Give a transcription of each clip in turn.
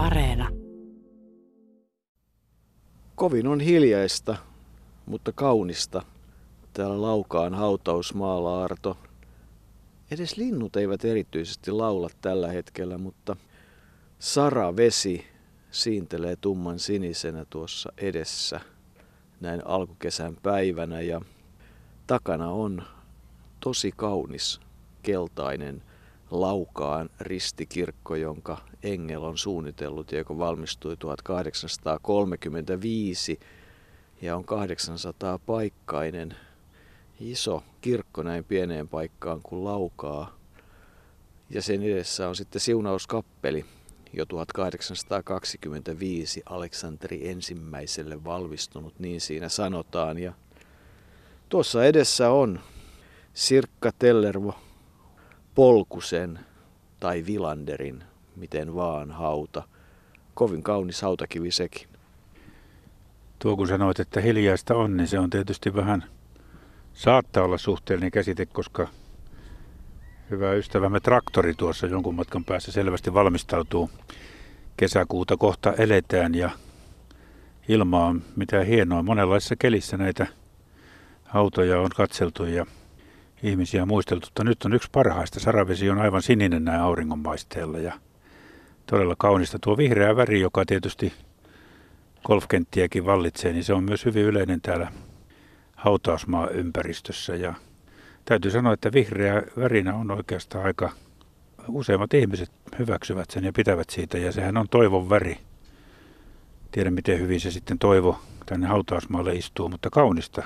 Areena. Kovin on hiljaista, mutta kaunista. Täällä Laukaan hautausmaalla Arto. Edes linnut eivät erityisesti laula tällä hetkellä, mutta Sara Vesi siintelee tumman sinisenä tuossa edessä näin alkukesän päivänä ja takana on tosi kaunis keltainen Laukaan ristikirkko, jonka Engel on suunnitellut ja joka valmistui 1835 ja on 800 paikkainen iso kirkko näin pieneen paikkaan kuin Laukaa. Ja sen edessä on sitten siunauskappeli, jo 1825 Aleksanteri ensimmäiselle valmistunut, niin siinä sanotaan. Ja tuossa edessä on Sirkka Tellervo Polkusen tai Vilanderin, miten vaan hauta. Kovin kaunis hautakivi sekin. Tuo kun sanoit, että hiljaista on, niin se on tietysti vähän, saattaa olla suhteellinen käsite, koska hyvä ystävämme traktori tuossa jonkun matkan päässä selvästi valmistautuu. Kesäkuuta kohta eletään ja ilma on mitä hienoa. Monenlaisessa kelissä näitä autoja on katseltu ja ihmisiä muisteltu. Mutta nyt on yksi parhaista. Saravesi on aivan sininen näin auringonpaisteella ja todella kaunista. Tuo vihreä väri, joka tietysti golfkenttiäkin vallitsee, niin se on myös hyvin yleinen täällä hautausmaa ympäristössä. Ja täytyy sanoa, että vihreä värinä on oikeastaan aika, useimmat ihmiset hyväksyvät sen ja pitävät siitä. Ja sehän on toivon väri. Tiedän, miten hyvin se sitten toivo tänne hautausmaalle istuu, mutta kaunista,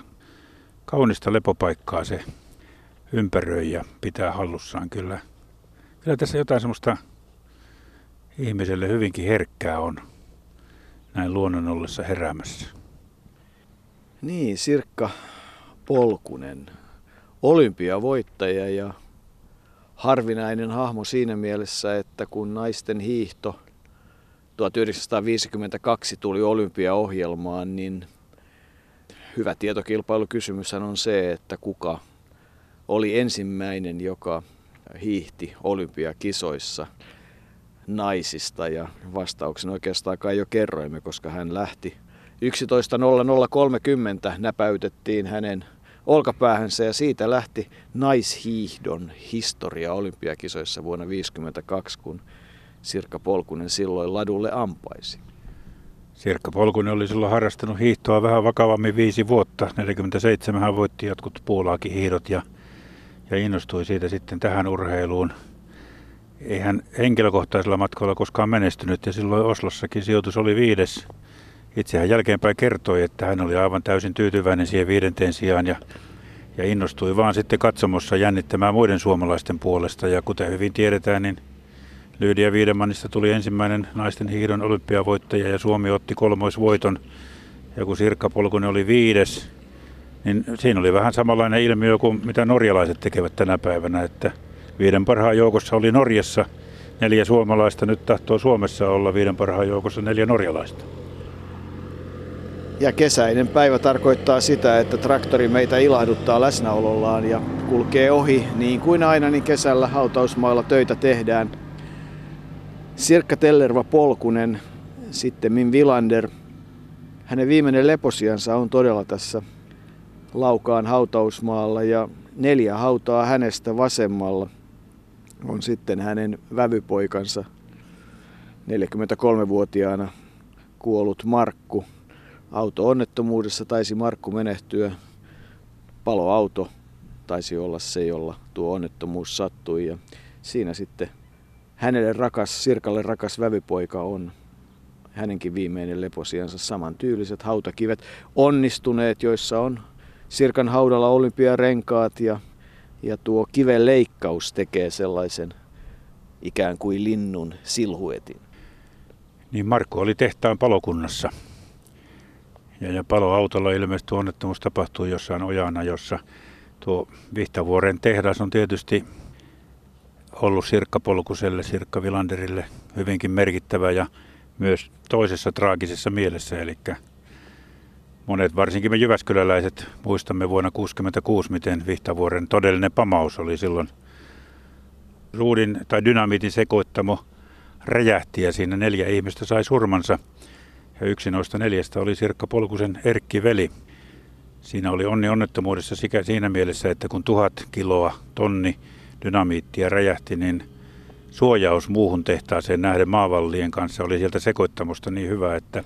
kaunista lepopaikkaa se ympäröi ja pitää hallussaan kyllä. Kyllä tässä jotain semmoista ihmiselle hyvinkin herkkää on näin luonnon ollessa heräämässä. Niin, Sirkka Polkunen, olympiavoittaja ja harvinainen hahmo siinä mielessä, että kun naisten hiihto 1952 tuli olympiaohjelmaan, niin hyvä tietokilpailukysymys on se, että kuka oli ensimmäinen, joka hiihti olympiakisoissa naisista ja vastauksen oikeastaan kai jo kerroimme, koska hän lähti 11.0030 näpäytettiin hänen olkapäähänsä ja siitä lähti naishiihdon historia olympiakisoissa vuonna 1952, kun Sirkka Polkunen silloin ladulle ampaisi. Sirkka Polkunen oli silloin harrastanut hiihtoa vähän vakavammin viisi vuotta. 47 hän voitti jotkut puulaakin hiidot ja, ja innostui siitä sitten tähän urheiluun. Ei hän henkilökohtaisella matkalla koskaan menestynyt ja silloin Oslossakin sijoitus oli viides itse hän jälkeenpäin kertoi, että hän oli aivan täysin tyytyväinen siihen viidenteen sijaan ja, ja innostui vaan sitten katsomossa jännittämään muiden suomalaisten puolesta. Ja kuten hyvin tiedetään, niin Lyydia Viidemannista tuli ensimmäinen naisten hiidon olympiavoittaja ja Suomi otti kolmoisvoiton. Ja kun Sirkka Polkunen oli viides, niin siinä oli vähän samanlainen ilmiö kuin mitä norjalaiset tekevät tänä päivänä, että viiden parhaan joukossa oli Norjassa neljä suomalaista, nyt tahtoo Suomessa olla viiden parhaan joukossa neljä norjalaista. Ja kesäinen päivä tarkoittaa sitä, että traktori meitä ilahduttaa läsnäolollaan ja kulkee ohi niin kuin aina, niin kesällä hautausmailla töitä tehdään. Sirkka Tellerva Polkunen, sitten Min Vilander. Hänen viimeinen leposiansa on todella tässä Laukaan hautausmaalla ja neljä hautaa hänestä vasemmalla on sitten hänen vävypoikansa 43-vuotiaana kuollut Markku auto-onnettomuudessa taisi Markku menehtyä. Paloauto taisi olla se, jolla tuo onnettomuus sattui. Ja siinä sitten hänelle rakas, Sirkalle rakas vävypoika on hänenkin viimeinen leposiansa samantyyliset hautakivet onnistuneet, joissa on Sirkan haudalla olympiarenkaat ja, ja tuo kiven leikkaus tekee sellaisen ikään kuin linnun silhuetin. Niin Markku oli tehtaan palokunnassa ja, ja paloautolla ilmeisesti onnettomuus tapahtui jossain ojana, jossa tuo Vihtavuoren tehdas on tietysti ollut Sirkka Polkuselle, Sirkka Vilanderille hyvinkin merkittävä ja myös toisessa traagisessa mielessä. Eli monet, varsinkin me jyväskyläläiset, muistamme vuonna 1966, miten Vihtavuoren todellinen pamaus oli silloin ruudin tai dynamiitin sekoittamo räjähti ja siinä neljä ihmistä sai surmansa. Ja yksi noista neljästä oli Sirkka Polkusen Erkki Veli. Siinä oli onni onnettomuudessa sikä siinä mielessä, että kun tuhat kiloa tonni dynamiittia räjähti, niin suojaus muuhun tehtaaseen nähden maavallien kanssa oli sieltä sekoittamusta niin hyvä, että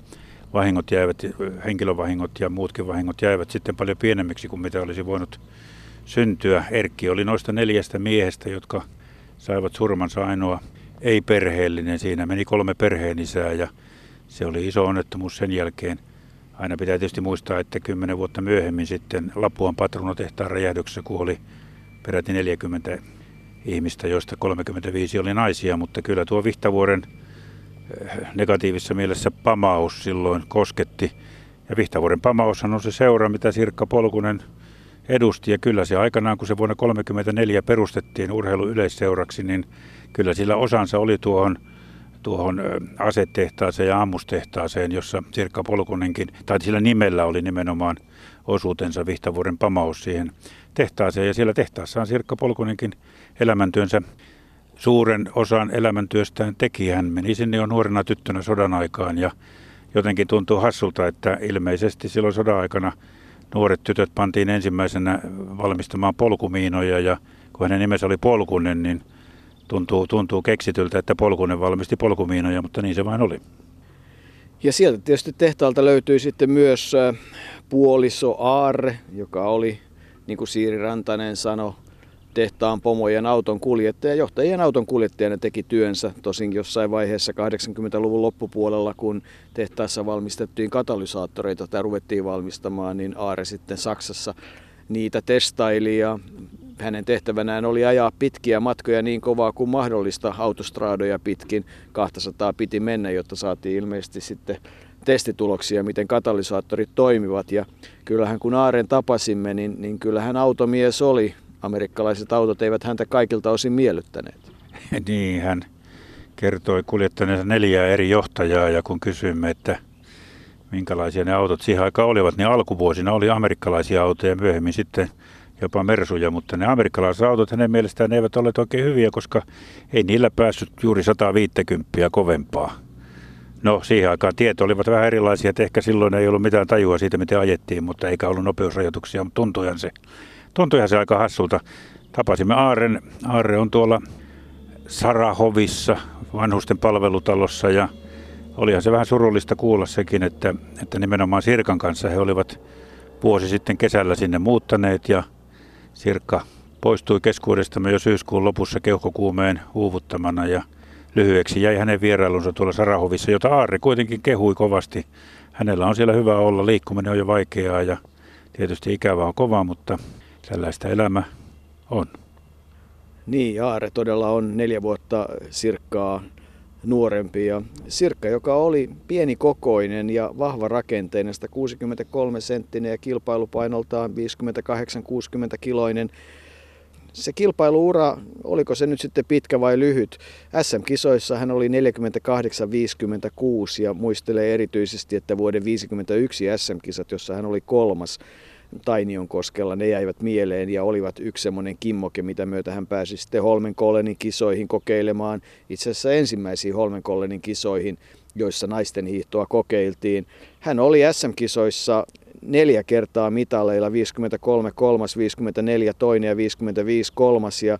vahingot jäivät, henkilövahingot ja muutkin vahingot jäivät sitten paljon pienemmiksi kuin mitä olisi voinut syntyä. Erkki oli noista neljästä miehestä, jotka saivat surmansa ainoa ei-perheellinen. Siinä meni kolme perheenisää ja se oli iso onnettomuus sen jälkeen. Aina pitää tietysti muistaa, että kymmenen vuotta myöhemmin sitten Lapuan patronotehtaan räjähdyksessä kuoli peräti 40 ihmistä, joista 35 oli naisia, mutta kyllä tuo Vihtavuoren negatiivisessa mielessä pamaus silloin kosketti. Ja Vihtavuoren pamaushan on se seura, mitä Sirkka Polkunen edusti. Ja kyllä se aikanaan, kun se vuonna 1934 perustettiin urheiluyleisseuraksi, niin kyllä sillä osansa oli tuohon tuohon asetehtaaseen ja ammustehtaaseen, jossa Sirkka Polkunenkin, tai sillä nimellä oli nimenomaan osuutensa Vihtavuoren pamaus siihen tehtaaseen. Ja siellä tehtaassaan Sirkka Polkunenkin elämäntyönsä suuren osan elämäntyöstään teki. Hän meni sinne jo nuorena tyttönä sodan aikaan ja jotenkin tuntuu hassulta, että ilmeisesti silloin sodan aikana nuoret tytöt pantiin ensimmäisenä valmistamaan polkumiinoja ja kun hänen nimensä oli Polkunen, niin tuntuu, tuntuu keksityltä, että Polkunen valmisti polkumiinoja, mutta niin se vain oli. Ja sieltä tietysti tehtaalta löytyi sitten myös puoliso Aarre, joka oli, niin kuin Siiri Rantanen sanoi, tehtaan pomojen auton kuljettaja. Johtajien auton kuljettajana teki työnsä tosin jossain vaiheessa 80-luvun loppupuolella, kun tehtaassa valmistettiin katalysaattoreita tai ruvettiin valmistamaan, niin Aare sitten Saksassa niitä testaili ja hänen tehtävänään oli ajaa pitkiä matkoja niin kovaa kuin mahdollista autostraadoja pitkin. 200 piti mennä, jotta saatiin ilmeisesti sitten testituloksia, miten katalysaattorit toimivat. Ja kyllähän kun Aaren tapasimme, niin, niin kyllähän automies oli amerikkalaiset autot eivät häntä kaikilta osin miellyttäneet. Niin, hän kertoi kuljettaneensa neljää eri johtajaa ja kun kysyimme, että minkälaisia ne autot siihen aikaan olivat, niin alkuvuosina oli amerikkalaisia autoja ja myöhemmin sitten jopa Mersuja, mutta ne amerikkalaiset autot hänen mielestään eivät ole oikein hyviä, koska ei niillä päässyt juuri 150 kovempaa. No siihen aikaan tieto olivat vähän erilaisia, että ehkä silloin ei ollut mitään tajua siitä, miten ajettiin, mutta eikä ollut nopeusrajoituksia, mutta tuntuihan se tuntuihan se aika hassulta. Tapasimme Aaren. Aare on tuolla Sarahovissa, vanhusten palvelutalossa ja olihan se vähän surullista kuulla sekin, että, että nimenomaan Sirkan kanssa he olivat vuosi sitten kesällä sinne muuttaneet ja Sirkka poistui keskuudestamme jo syyskuun lopussa keuhkokuumeen uuvuttamana ja lyhyeksi jäi hänen vierailunsa tuolla Sarahovissa, jota Aarre kuitenkin kehui kovasti. Hänellä on siellä hyvä olla, liikkuminen on jo vaikeaa ja tietysti ikävä on kova, mutta Tällaista elämä on. Niin, Aare todella on neljä vuotta Sirkkaa nuorempi. Ja Sirkka, joka oli pieni kokoinen ja vahva rakenteinen, 63 senttinen ja kilpailupainoltaan 58-60 kiloinen. Se kilpailuura, oliko se nyt sitten pitkä vai lyhyt? SM-kisoissa hän oli 48-56 ja muistelee erityisesti, että vuoden 51 SM-kisat, jossa hän oli kolmas, Tainion koskella, ne jäivät mieleen ja olivat yksi semmoinen kimmoke, mitä myötä hän pääsi sitten Holmenkollenin kisoihin kokeilemaan. Itse asiassa ensimmäisiin Holmenkollenin kisoihin, joissa naisten hiihtoa kokeiltiin. Hän oli SM-kisoissa neljä kertaa mitaleilla, 53 kolmas, 54 toinen ja 55 kolmas ja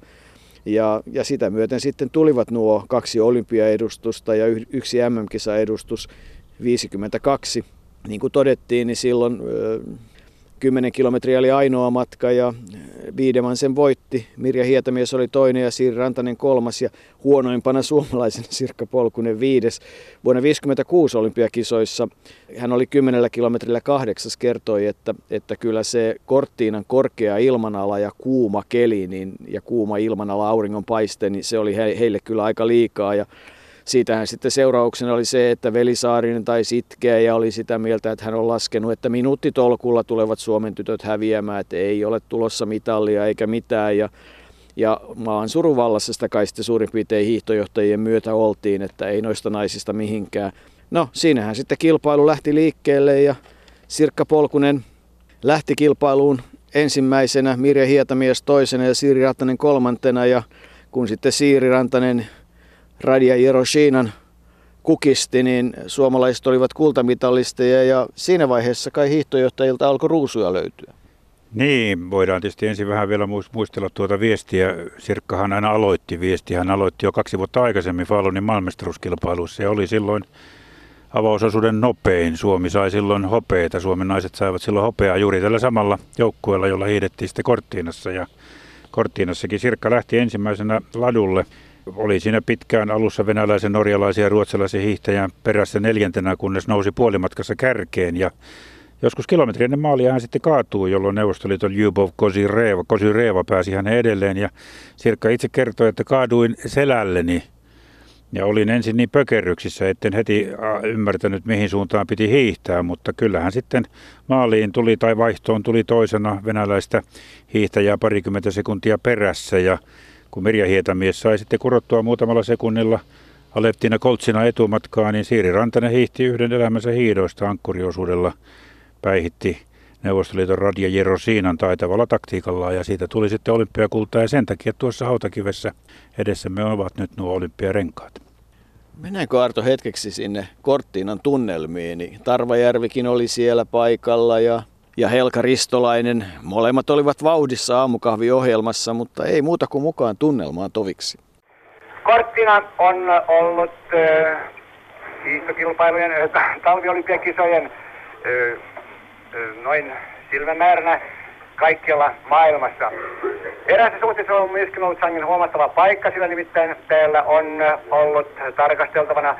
ja, ja sitä myöten sitten tulivat nuo kaksi olympiaedustusta ja yksi MM-kisaedustus 52. Niin kuin todettiin, niin silloin 10 kilometriä oli ainoa matka ja Viideman sen voitti. Mirja Hietamies oli toinen ja Siiri Rantanen kolmas ja huonoimpana suomalaisena Sirkka Polkunen viides. Vuonna 1956 olympiakisoissa hän oli 10 kilometrillä kahdeksas kertoi, että, että kyllä se Korttiinan korkea ilmanala ja kuuma keli niin, ja kuuma ilmanala auringon paiste, niin se oli heille kyllä aika liikaa ja siitähän sitten seurauksena oli se, että Velisaarinen tai Sitkeä ja oli sitä mieltä, että hän on laskenut, että minuuttitolkulla tulevat Suomen tytöt häviämään, että ei ole tulossa mitallia eikä mitään. Ja, ja maan suruvallassa sitä kai sitten suurin piirtein hiihtojohtajien myötä oltiin, että ei noista naisista mihinkään. No siinähän sitten kilpailu lähti liikkeelle ja Sirkka Polkunen lähti kilpailuun ensimmäisenä, Mirja Hietamies toisena ja Siiri Rantanen kolmantena ja kun sitten Siiri Rantanen Radia Jiroshinan kukisti, niin suomalaiset olivat kultamitalisteja ja siinä vaiheessa kai hiihtojohtajilta alkoi ruusuja löytyä. Niin, voidaan tietysti ensin vähän vielä muistella tuota viestiä. Sirkkahan aina aloitti viestiä. Hän aloitti jo kaksi vuotta aikaisemmin Falunin maailmestaruuskilpailussa ja oli silloin avausosuuden nopein. Suomi sai silloin hopeita. Suomen naiset saivat silloin hopeaa juuri tällä samalla joukkueella, jolla hiidettiin sitten Korttiinassa. Ja Korttiinassakin Sirkka lähti ensimmäisenä ladulle. Oli siinä pitkään alussa venäläisen, norjalaisen ja ruotsalaisen hiihtäjän perässä neljäntenä, kunnes nousi puolimatkassa kärkeen. Ja Joskus kilometri ennen maalia hän sitten kaatuu, jolloin Neuvostoliiton Ljubov Kosireva, Kosireva pääsi hänen edelleen. Ja Sirkka itse kertoi, että kaaduin selälleni ja olin ensin niin pökerryksissä, etten heti ymmärtänyt, mihin suuntaan piti hiihtää, mutta kyllähän sitten maaliin tuli tai vaihtoon tuli toisena venäläistä hiihtäjää parikymmentä sekuntia perässä. Ja kun Mirja Hietamies sai sitten kurottua muutamalla sekunnilla Aleptina Koltsina etumatkaa, niin Siiri Rantanen hiihti yhden elämänsä hiidoista ankkuriosuudella päihitti Neuvostoliiton radia Jero Siinan taitavalla taktiikallaan ja siitä tuli sitten olympiakulta ja sen takia tuossa hautakivessä edessämme ovat nyt nuo olympiarenkaat. Mennäänkö Arto hetkeksi sinne Korttiinan tunnelmiin? Niin Tarvajärvikin oli siellä paikalla ja, ja Helka Ristolainen. Molemmat olivat vauhdissa aamukahviohjelmassa, mutta ei muuta kuin mukaan tunnelmaan toviksi. Korttina on ollut äh, hiihtokilpailujen, äh, talviolympiakisojen äh, noin silmämääränä kaikkialla maailmassa. Eräässä suhteessa on myöskin ollut sangen huomattava paikka, sillä nimittäin täällä on ollut tarkasteltavana,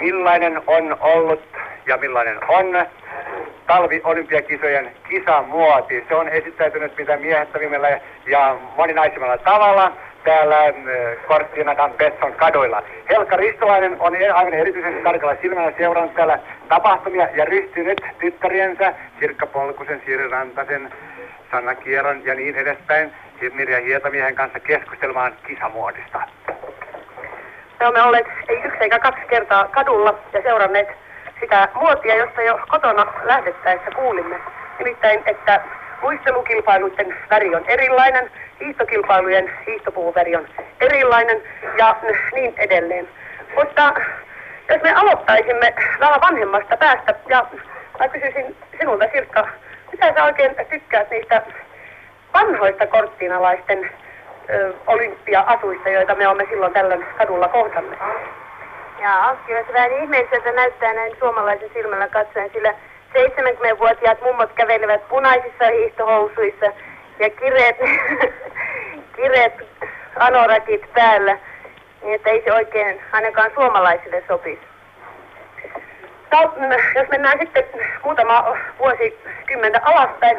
millainen on ollut ja millainen on talvi-olympiakisojen kisamuoti. Se on esittäytynyt mitä miehettävimmällä ja moninaisemmalla tavalla täällä äh, Korttinakan Petson kadoilla. Helka Ristolainen on e- aivan erityisesti tarkalla silmällä seurannut täällä tapahtumia ja ryhtynyt tyttäriensä Sirkka Polkusen, Siiri Rantasen, Sanna Kieron ja niin edespäin Mirja Hietamiehen kanssa keskustelemaan kisamuodista. Me olemme olleet ei yksi eikä kaksi kertaa kadulla ja seuranneet sitä muotia, josta jo kotona lähdettäessä kuulimme. Nimittäin, että muistelukilpailuiden väri on erilainen, hiihtokilpailujen hiihtopuvun väri on erilainen ja niin edelleen. Mutta jos me aloittaisimme vähän vanhemmasta päästä ja mä kysyisin sinulta Sirkka, mitä sä oikein tykkäät niistä vanhoista korttiinalaisten olympia-asuista, joita me olemme silloin tällöin kadulla kohtanneet? Ja kyllä se vähän ihmeelliseltä näyttää näin suomalaisen silmällä katsoen, sillä 70-vuotiaat mummot kävelevät punaisissa hiihtohousuissa ja kireet, kireet anorakit päällä, niin että ei se oikein ainakaan suomalaisille sopisi. No, jos mennään sitten muutama vuosikymmentä alaspäin,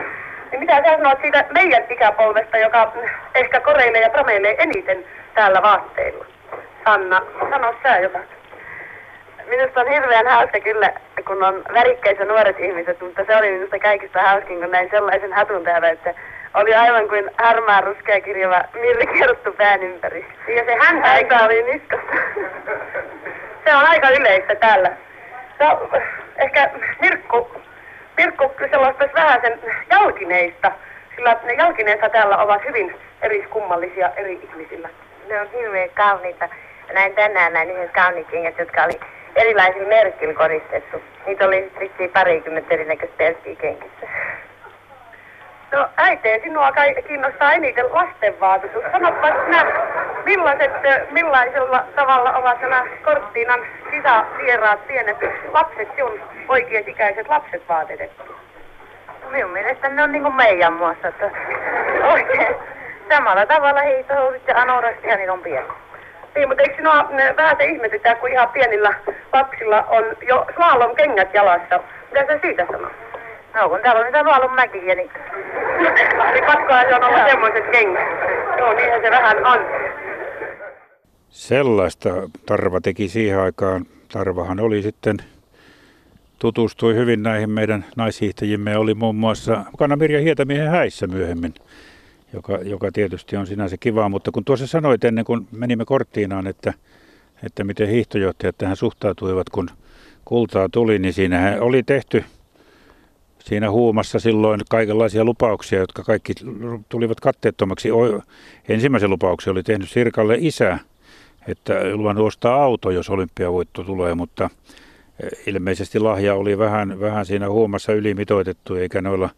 niin mitä sä sanot siitä meidän ikäpolvesta, joka ehkä koreilee ja prameilee eniten täällä vaatteilla? Sanna, sano sä jotain. Minusta on hirveän hauska kyllä, kun on värikkäissä nuoret ihmiset, mutta se oli minusta kaikista hauskin, kun näin sellaisen hatun täällä, että oli aivan kuin harmaa ruskea kirjava Mirri Kerttu pään ympäri. Ja se hän aika oli niskassa. se on aika yleistä täällä. No, ehkä Mirkku, Mirkku sellaista vähän sen jalkineista, sillä ne jalkineista täällä ovat hyvin eriskummallisia eri ihmisillä. Ne on hirveän kauniita. Näin tänään näin yhden kauniit jotka oli erilaisilla merkillä koristettu. Niitä oli vissiin parikymmentä erinäköistä pelkkiä No äiti, sinua kai kiinnostaa eniten lastenvaatetus. Sanoppa sinä, millaiset, millaisella tavalla ovat nämä Korttiinan sisävieraat pienet lapset, sinun oikeisikäiset lapset vaatetettu? Minun mielestä ne on niin kuin meidän muassa, että oikein samalla tavalla hiihtohousut ja anorat ja niin on pieni. Niin, mutta eikö sinua vähän se ihmetytä, kun ihan pienillä lapsilla on jo slalom kengät jalassa? Mitä sä siitä sanoo? No kun täällä on niitä slalom-mäkiä, niin... niin pakkoa se on olla semmoiset kengät. Joo, niinhän se vähän on. Sellaista Tarva teki siihen aikaan. Tarvahan oli sitten tutustui hyvin näihin meidän naishiihtäjimme ja oli muun muassa mukana Mirja Hietamiehen häissä myöhemmin joka, joka tietysti on sinänsä kivaa, mutta kun tuossa sanoit ennen kuin menimme korttiinaan, että, että miten hiihtojohtajat tähän suhtautuivat, kun kultaa tuli, niin siinä oli tehty siinä huumassa silloin kaikenlaisia lupauksia, jotka kaikki tulivat katteettomaksi. Ensimmäisen lupauksen oli tehnyt Sirkalle isä, että luvannut ostaa auto, jos olympiavoitto tulee, mutta ilmeisesti lahja oli vähän, vähän siinä huomassa ylimitoitettu, eikä noilla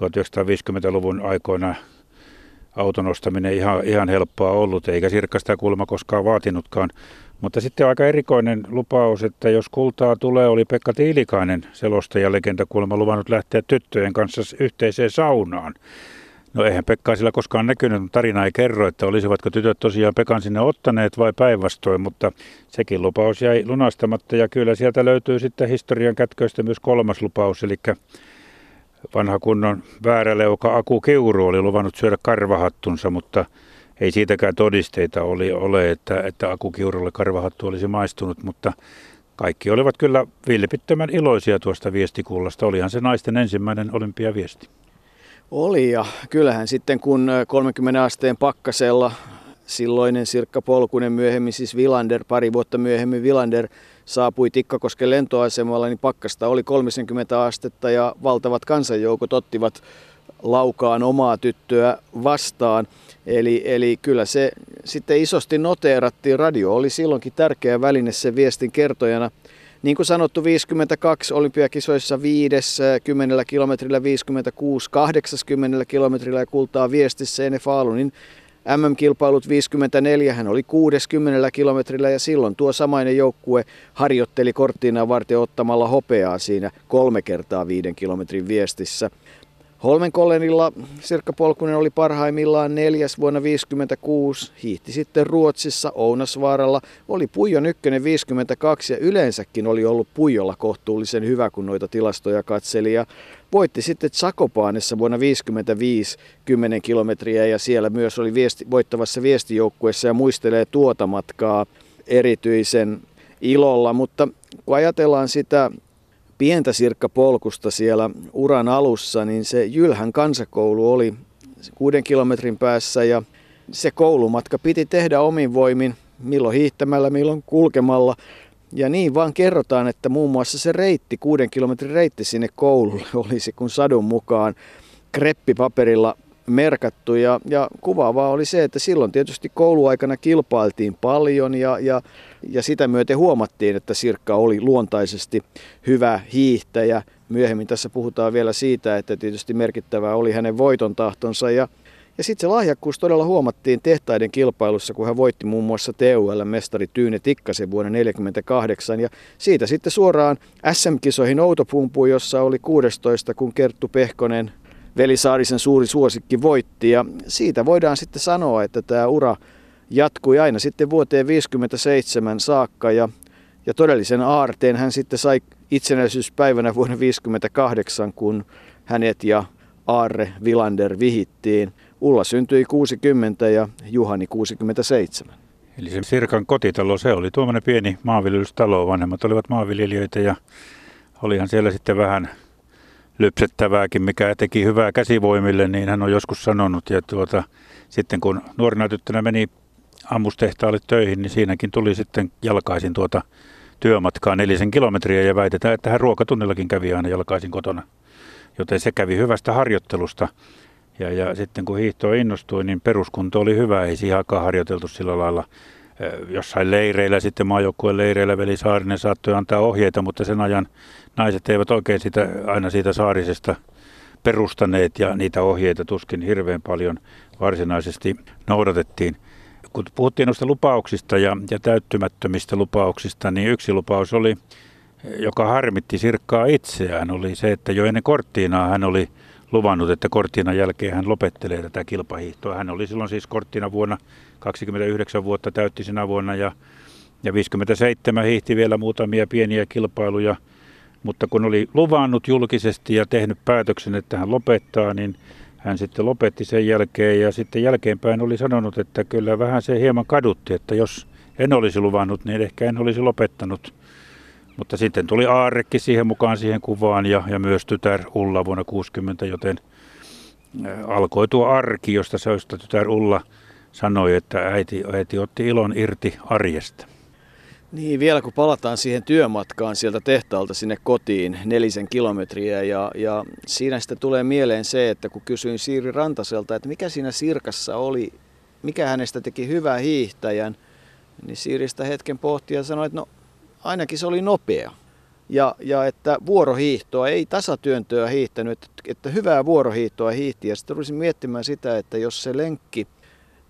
1950-luvun aikoina auton ostaminen ihan, ihan helppoa ollut, eikä Sirkka sitä kulma koskaan vaatinutkaan. Mutta sitten aika erikoinen lupaus, että jos kultaa tulee, oli Pekka Tiilikainen selostaja legenda kuulemma luvannut lähteä tyttöjen kanssa yhteiseen saunaan. No eihän Pekka sillä koskaan näkynyt, mutta tarina ei kerro, että olisivatko tytöt tosiaan Pekan sinne ottaneet vai päinvastoin, mutta sekin lupaus jäi lunastamatta ja kyllä sieltä löytyy sitten historian kätköistä myös kolmas lupaus, eli vanha kunnon vääräleuka Aku Keuru oli luvannut syödä karvahattunsa, mutta ei siitäkään todisteita oli, ole, että, että Aku Kiurulle karvahattu olisi maistunut, mutta kaikki olivat kyllä vilpittömän iloisia tuosta viestikullasta. Olihan se naisten ensimmäinen olympiaviesti. Oli ja kyllähän sitten kun 30 asteen pakkasella silloinen Sirkka Polkunen myöhemmin, siis Vilander, pari vuotta myöhemmin Vilander saapui Tikkakosken lentoasemalla, niin pakkasta oli 30 astetta ja valtavat kansanjoukot ottivat laukaan omaa tyttöä vastaan. Eli, eli kyllä se sitten isosti noteerattiin. Radio oli silloinkin tärkeä väline sen viestin kertojana. Niin kuin sanottu, 52 olympiakisoissa 5, 10 kilometrillä 56, 80 kilometrillä ja kultaa viestissä Ene Faalunin MM-kilpailut 54, hän oli 60 kilometrillä ja silloin tuo samainen joukkue harjoitteli korttiina varten ottamalla hopeaa siinä kolme kertaa viiden kilometrin viestissä. Holmenkollenilla Sirkka Polkunen oli parhaimmillaan neljäs vuonna 56, hiihti sitten Ruotsissa Ounasvaaralla, oli Puijon ykkönen 52 ja yleensäkin oli ollut Puijolla kohtuullisen hyvä, kun noita tilastoja katseli. Ja voitti sitten Tsakopaanessa vuonna 55 10 kilometriä ja siellä myös oli viesti, voittavassa viestijoukkueessa ja muistelee tuota matkaa erityisen ilolla, mutta kun ajatellaan sitä pientä sirkkapolkusta siellä uran alussa, niin se Jylhän kansakoulu oli kuuden kilometrin päässä ja se koulumatka piti tehdä omin voimin, milloin hiihtämällä, milloin kulkemalla. Ja niin vaan kerrotaan, että muun muassa se reitti, kuuden kilometrin reitti sinne koululle olisi kun sadun mukaan kreppipaperilla merkattu. Ja, ja kuvaavaa oli se, että silloin tietysti kouluaikana kilpailtiin paljon ja, ja, ja sitä myöten huomattiin, että Sirkka oli luontaisesti hyvä hiihtäjä. Myöhemmin tässä puhutaan vielä siitä, että tietysti merkittävää oli hänen voiton tahtonsa ja ja sitten se lahjakkuus todella huomattiin tehtaiden kilpailussa, kun hän voitti muun muassa TUL-mestari Tyyne Tikkasen vuonna 1948. Ja siitä sitten suoraan SM-kisoihin Outopumpuun, jossa oli 16, kun Kerttu Pehkonen Veli Saarisen suuri suosikki voitti. Ja siitä voidaan sitten sanoa, että tämä ura jatkui aina sitten vuoteen 57 saakka. Ja, ja todellisen aarteen hän sitten sai itsenäisyyspäivänä vuonna 58, kun hänet ja Aarre Vilander vihittiin. Ulla syntyi 60 ja Juhani 67. Eli se Sirkan kotitalo, se oli tuommoinen pieni maanviljelystalo. Vanhemmat olivat maanviljelijöitä ja olihan siellä sitten vähän lypsettävääkin, mikä teki hyvää käsivoimille, niin hän on joskus sanonut. Ja tuota, sitten kun nuorena tyttönä meni ammustehtaalle töihin, niin siinäkin tuli sitten jalkaisin tuota työmatkaa nelisen kilometriä ja väitetään, että hän ruokatunnillakin kävi aina jalkaisin kotona. Joten se kävi hyvästä harjoittelusta. Ja, ja sitten kun hiihto innostui, niin peruskunto oli hyvä, ei siihen harjoiteltu sillä lailla. Jossain leireillä, sitten maajoukkueen leireillä Veli Saarinen saattoi antaa ohjeita, mutta sen ajan naiset eivät oikein sitä, aina siitä saarisesta perustaneet ja niitä ohjeita tuskin hirveän paljon varsinaisesti noudatettiin. Kun puhuttiin noista lupauksista ja, ja täyttymättömistä lupauksista, niin yksi lupaus oli, joka harmitti Sirkkaa itseään, oli se, että jo ennen korttiinaa hän oli luvannut, että korttiinan jälkeen hän lopettelee tätä kilpahiihtoa. Hän oli silloin siis korttina vuonna 29 vuotta täytti sinä vuonna ja, ja 57 hiihti vielä muutamia pieniä kilpailuja – mutta kun oli luvannut julkisesti ja tehnyt päätöksen, että hän lopettaa, niin hän sitten lopetti sen jälkeen ja sitten jälkeenpäin oli sanonut, että kyllä vähän se hieman kadutti, että jos en olisi luvannut, niin ehkä en olisi lopettanut. Mutta sitten tuli Aarekki siihen mukaan siihen kuvaan ja, ja myös tytär Ulla vuonna 60, joten alkoi tuo arki, josta se tytär Ulla sanoi, että äiti, äiti otti ilon irti arjesta. Niin, vielä kun palataan siihen työmatkaan sieltä tehtaalta sinne kotiin nelisen kilometriä ja, ja siinä sitten tulee mieleen se, että kun kysyin Siiri Rantaselta, että mikä siinä Sirkassa oli, mikä hänestä teki hyvää hiihtäjän, Niin Siiristä hetken pohti ja sanoi, että no ainakin se oli nopea. Ja, ja että vuorohiihtoa, ei tasatyöntöä hiihtänyt, että, että hyvää vuorohiihtoa hiihti. Ja sitten rupesin miettimään sitä, että jos se lenkki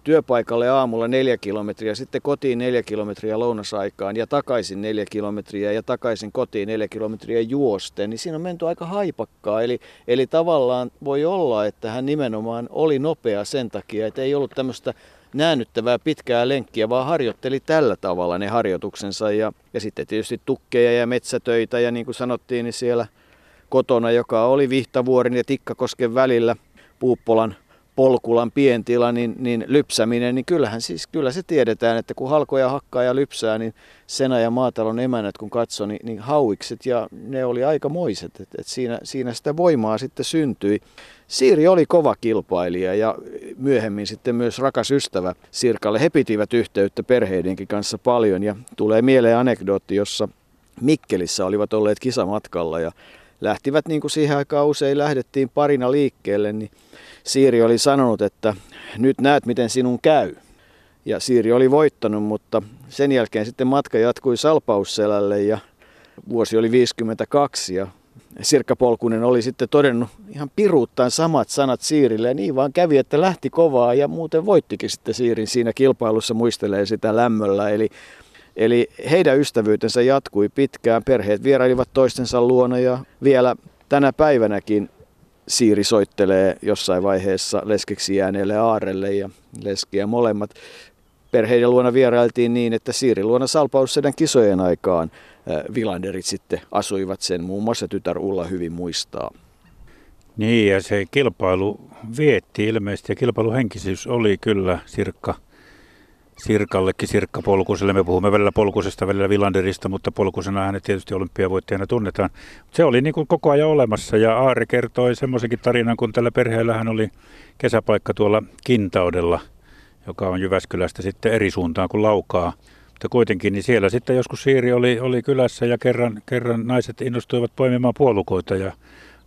työpaikalle aamulla neljä kilometriä, sitten kotiin neljä kilometriä lounasaikaan ja takaisin neljä kilometriä ja takaisin kotiin neljä kilometriä juosten, niin siinä on menty aika haipakkaa. Eli, eli tavallaan voi olla, että hän nimenomaan oli nopea sen takia, että ei ollut tämmöistä näännyttävää pitkää lenkkiä, vaan harjoitteli tällä tavalla ne harjoituksensa. Ja, ja sitten tietysti tukkeja ja metsätöitä ja niin kuin sanottiin, niin siellä kotona, joka oli Vihtavuorin ja Tikkakosken välillä Puuppolan polkulan pientila, niin, niin lypsäminen, niin kyllähän siis, kyllä se tiedetään, että kun halkoja hakkaa ja lypsää, niin Sena ja maatalon emännät kun katsoi, niin, niin hauikset ja ne oli aika moiset, että et siinä, siinä sitä voimaa sitten syntyi. Siiri oli kova kilpailija ja myöhemmin sitten myös rakas ystävä Sirkalle. He pitivät yhteyttä perheidenkin kanssa paljon ja tulee mieleen anekdootti, jossa Mikkelissä olivat olleet kisamatkalla ja lähtivät niin kuin siihen aikaan usein lähdettiin parina liikkeelle, niin Siiri oli sanonut, että nyt näet miten sinun käy. Ja Siiri oli voittanut, mutta sen jälkeen sitten matka jatkui Salpausselälle ja vuosi oli 52 ja Sirkka Polkunen oli sitten todennut ihan piruuttaan samat sanat Siirille ja niin vaan kävi, että lähti kovaa ja muuten voittikin sitten Siirin siinä kilpailussa, muistelee sitä lämmöllä. Eli, eli heidän ystävyytensä jatkui pitkään, perheet vierailivat toistensa luona ja vielä tänä päivänäkin Siiri soittelee jossain vaiheessa leskeksi jääneelle Aarelle ja leskiä molemmat. Perheiden luona vierailtiin niin, että Siiri luona Salpaussedän kisojen aikaan Vilanderit sitten asuivat sen, muun muassa tytär Ulla hyvin muistaa. Niin ja se kilpailu vietti ilmeisesti ja kilpailuhenkisyys oli kyllä Sirkka Sirkallekin, Sirkka Polkuselle. Me puhumme välillä Polkusesta, välillä Vilanderista, mutta Polkusena hänet tietysti olympiavoittajana tunnetaan. Se oli niin kuin koko ajan olemassa ja Aari kertoi semmoisenkin tarinan, kun tällä perheellä hän oli kesäpaikka tuolla Kintaudella, joka on Jyväskylästä sitten eri suuntaan kuin Laukaa. Mutta kuitenkin niin siellä sitten joskus Siiri oli, oli kylässä ja kerran, kerran naiset innostuivat poimimaan puolukoita ja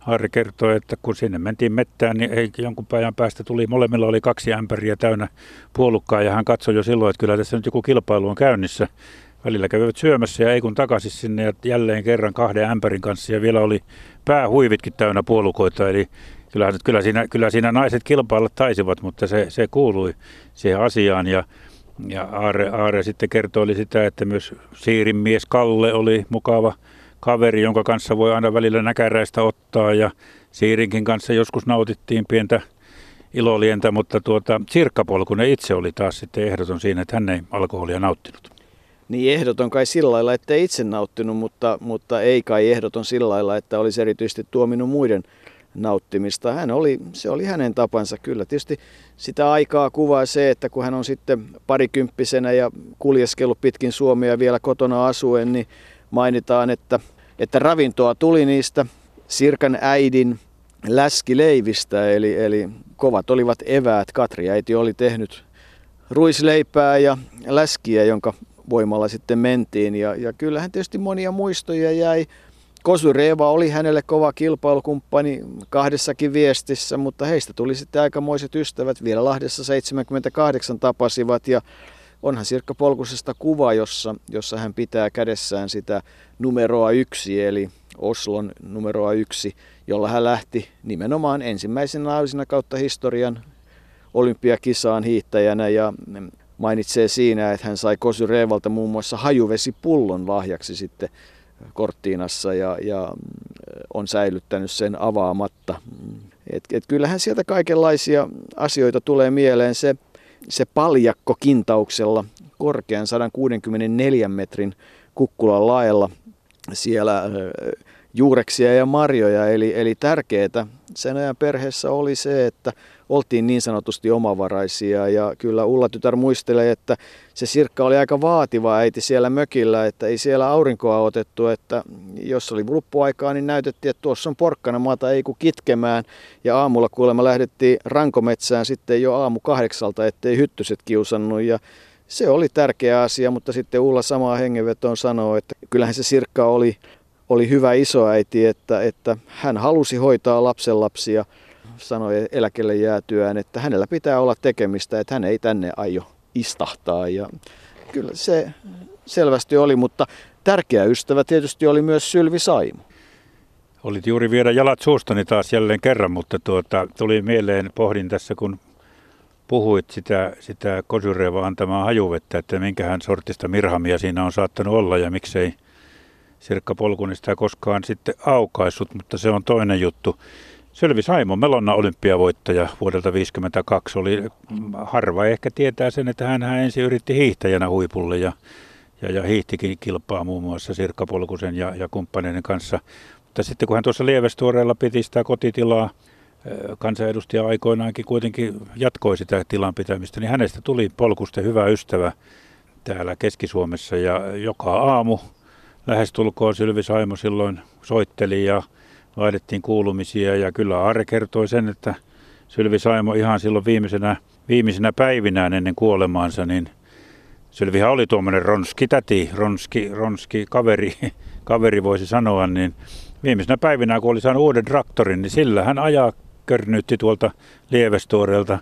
Harri kertoi, että kun sinne mentiin mettään, niin ei jonkun päivän päästä tuli, molemmilla oli kaksi ämpäriä täynnä puolukkaa ja hän katsoi jo silloin, että kyllä tässä nyt joku kilpailu on käynnissä. Välillä kävivät syömässä ja ei kun takaisin sinne ja jälleen kerran kahden ämpärin kanssa ja vielä oli päähuivitkin täynnä puolukoita. Eli kyllä, kyllä, siinä, kyllä siinä naiset kilpailla taisivat, mutta se, se kuului siihen asiaan ja ja Aare, Aare sitten kertoi sitä, että myös Siirin mies Kalle oli mukava kaveri, jonka kanssa voi aina välillä näkäräistä ottaa ja Siirinkin kanssa joskus nautittiin pientä ilolientä, mutta tuota, Sirkkapolkunen itse oli taas sitten ehdoton siinä, että hän ei alkoholia nauttinut. Niin ehdoton kai sillä lailla, että ei itse nauttinut, mutta, mutta ei kai ehdoton sillä lailla, että olisi erityisesti tuominut muiden nauttimista. Hän oli, se oli hänen tapansa kyllä. Tietysti sitä aikaa kuvaa se, että kun hän on sitten parikymppisenä ja kuljeskellut pitkin Suomea vielä kotona asuen, niin mainitaan, että, että ravintoa tuli niistä Sirkan äidin läskileivistä, eli, eli kovat olivat eväät. Katri äiti oli tehnyt ruisleipää ja läskiä, jonka voimalla sitten mentiin. Ja, ja kyllähän tietysti monia muistoja jäi. Kosu Reeva oli hänelle kova kilpailukumppani kahdessakin viestissä, mutta heistä tuli sitten aikamoiset ystävät. Vielä Lahdessa 78 tapasivat ja onhan Sirkka Polkusesta kuva, jossa, jossa hän pitää kädessään sitä numeroa yksi, eli Oslon numeroa yksi, jolla hän lähti nimenomaan ensimmäisenä naisena kautta historian olympiakisaan hiihtäjänä ja mainitsee siinä, että hän sai Kosy Reevalta muun muassa hajuvesipullon lahjaksi sitten Korttiinassa ja, ja on säilyttänyt sen avaamatta. Et, et kyllähän sieltä kaikenlaisia asioita tulee mieleen. Se se paljakko kintauksella korkean 164 metrin kukkulan laella siellä juureksia ja marjoja. Eli, eli tärkeää sen ajan perheessä oli se, että oltiin niin sanotusti omavaraisia. Ja kyllä Ulla tytär muistelee, että se Sirkka oli aika vaativa äiti siellä mökillä, että ei siellä aurinkoa otettu, että jos oli luppuaikaa, niin näytettiin, että tuossa on porkkana maata, ei kun kitkemään. Ja aamulla kuulemma lähdettiin rankometsään sitten jo aamu kahdeksalta, ettei hyttyset kiusannut. Ja se oli tärkeä asia, mutta sitten Ulla samaa hengenvetoon sanoo, että kyllähän se Sirkka oli, oli hyvä isoäiti, että, että hän halusi hoitaa lapsenlapsia sanoi eläkelle jäätyään, että hänellä pitää olla tekemistä, että hän ei tänne aio istahtaa. Ja, Kyllä se selvästi oli, mutta tärkeä ystävä tietysti oli myös Sylvi Saimo. Olit juuri viedä jalat suustani taas jälleen kerran, mutta tuota, tuli mieleen, pohdin tässä kun puhuit sitä, sitä Kosureva antamaa hajuvettä, että minkähän sortista mirhamia siinä on saattanut olla ja miksei Sirkka Polkunen sitä koskaan sitten aukaissut, mutta se on toinen juttu. Sylvi Saimo, Melonna olympiavoittaja vuodelta 1952, oli harva ehkä tietää sen, että hän ensin yritti hiihtäjänä huipulle ja, ja, ja hiihtikin kilpaa muun muassa Sirkka Polkusen ja, ja kumppaneiden kanssa. Mutta sitten kun hän tuossa Lievestuoreella piti sitä kotitilaa, kansanedustaja aikoinaankin kuitenkin jatkoi sitä tilan pitämistä, niin hänestä tuli Polkusten hyvä ystävä täällä Keski-Suomessa ja joka aamu lähestulkoon Sylvi Saimo silloin soitteli ja vaihdettiin kuulumisia ja kyllä Aare kertoi sen, että Sylvi Saimo ihan silloin viimeisenä, viimeisenä päivinään ennen kuolemaansa, niin Sylvihän oli tuommoinen ronski täti, ronski, ronski kaveri, kaveri voisi sanoa, niin viimeisenä päivinä, kun oli saanut uuden traktorin, niin sillä hän ajaa környtti tuolta Lievestuorelta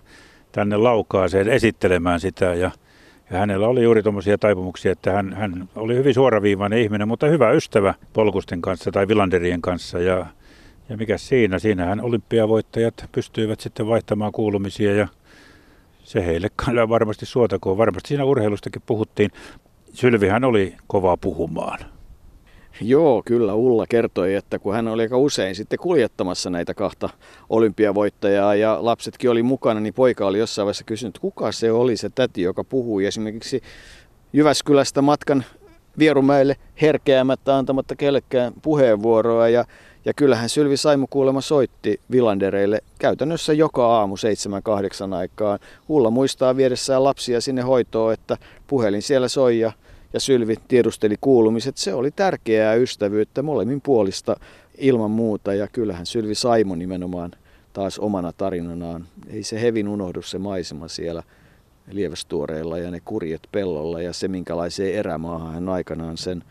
tänne Laukaaseen esittelemään sitä ja, ja hänellä oli juuri tuommoisia taipumuksia, että hän, hän oli hyvin suoraviivainen ihminen, mutta hyvä ystävä Polkusten kanssa tai Vilanderien kanssa ja, ja mikä siinä, siinähän olympiavoittajat pystyivät sitten vaihtamaan kuulumisia ja se heille kyllä varmasti suotakoon. Varmasti siinä urheilustakin puhuttiin. Sylvihän oli kova puhumaan. Joo, kyllä Ulla kertoi, että kun hän oli aika usein sitten kuljettamassa näitä kahta olympiavoittajaa ja lapsetkin oli mukana, niin poika oli jossain vaiheessa kysynyt, kuka se oli se täti, joka puhui esimerkiksi Jyväskylästä matkan Vierumäelle herkeämättä antamatta kellekään puheenvuoroa ja ja kyllähän Sylvi Saimu kuulemma soitti Vilandereille käytännössä joka aamu 7-8 aikaan. Ulla muistaa viedessään lapsia sinne hoitoon, että puhelin siellä soi ja ja Sylvi tiedusteli kuulumiset. Se oli tärkeää ystävyyttä molemmin puolista ilman muuta ja kyllähän Sylvi Saimo nimenomaan taas omana tarinanaan. Ei se hevin unohdu se maisema siellä Lievestuoreilla ja ne kurjet pellolla ja se minkälaiseen erämaahan hän aikanaan sen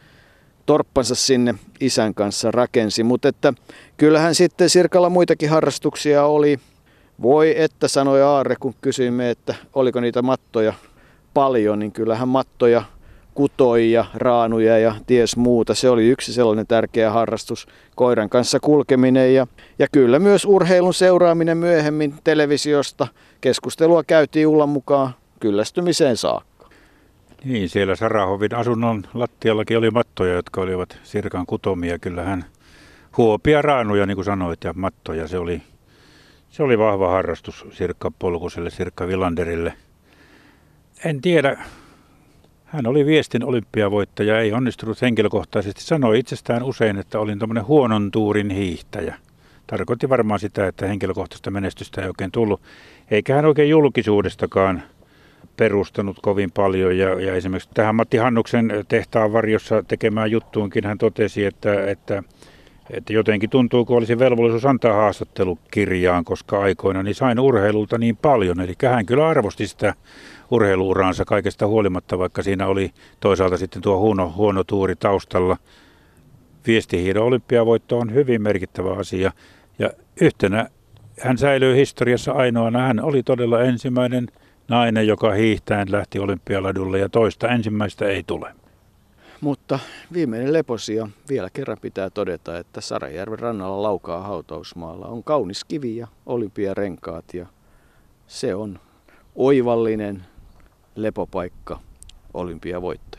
torppansa sinne isän kanssa rakensi. Mutta että kyllähän sitten Sirkalla muitakin harrastuksia oli. Voi että sanoi Aarre, kun kysyimme, että oliko niitä mattoja paljon, niin kyllähän mattoja kutoja, raanuja ja ties muuta. Se oli yksi sellainen tärkeä harrastus, koiran kanssa kulkeminen ja, ja kyllä myös urheilun seuraaminen myöhemmin televisiosta. Keskustelua käytiin Ullan mukaan kyllästymiseen saakka. Niin, siellä Sarahovin asunnon lattiallakin oli mattoja, jotka olivat Sirkan kutomia. Kyllähän huopia raanuja, niin kuin sanoit, ja mattoja. Se oli, se oli vahva harrastus Sirkka Polkuselle, Sirkka Vilanderille. En tiedä, hän oli viestin olympiavoittaja, ei onnistunut henkilökohtaisesti. Sanoi itsestään usein, että olin tämmöinen huonon tuurin hiihtäjä. Tarkoitti varmaan sitä, että henkilökohtaista menestystä ei oikein tullut. Eikä hän oikein julkisuudestakaan perustanut kovin paljon. Ja, ja esimerkiksi tähän Matti Hannuksen tehtaan varjossa tekemään juttuunkin hän totesi, että, että, että jotenkin tuntuu, kun olisi velvollisuus antaa haastattelu kirjaan, koska aikoina niin sain urheilulta niin paljon. Eli hän kyllä arvosti sitä urheiluuraansa kaikesta huolimatta, vaikka siinä oli toisaalta sitten tuo huono, huono tuuri taustalla. Viestihiidon olympiavoitto on hyvin merkittävä asia ja yhtenä hän säilyy historiassa ainoana. Hän oli todella ensimmäinen nainen, joka hiihtäen lähti olympialadulle ja toista ensimmäistä ei tule. Mutta viimeinen leposia vielä kerran pitää todeta, että Sarajärven rannalla laukaa hautausmaalla on kaunis kivi ja olympiarenkaat ja se on oivallinen lepopaikka olympiavoitto.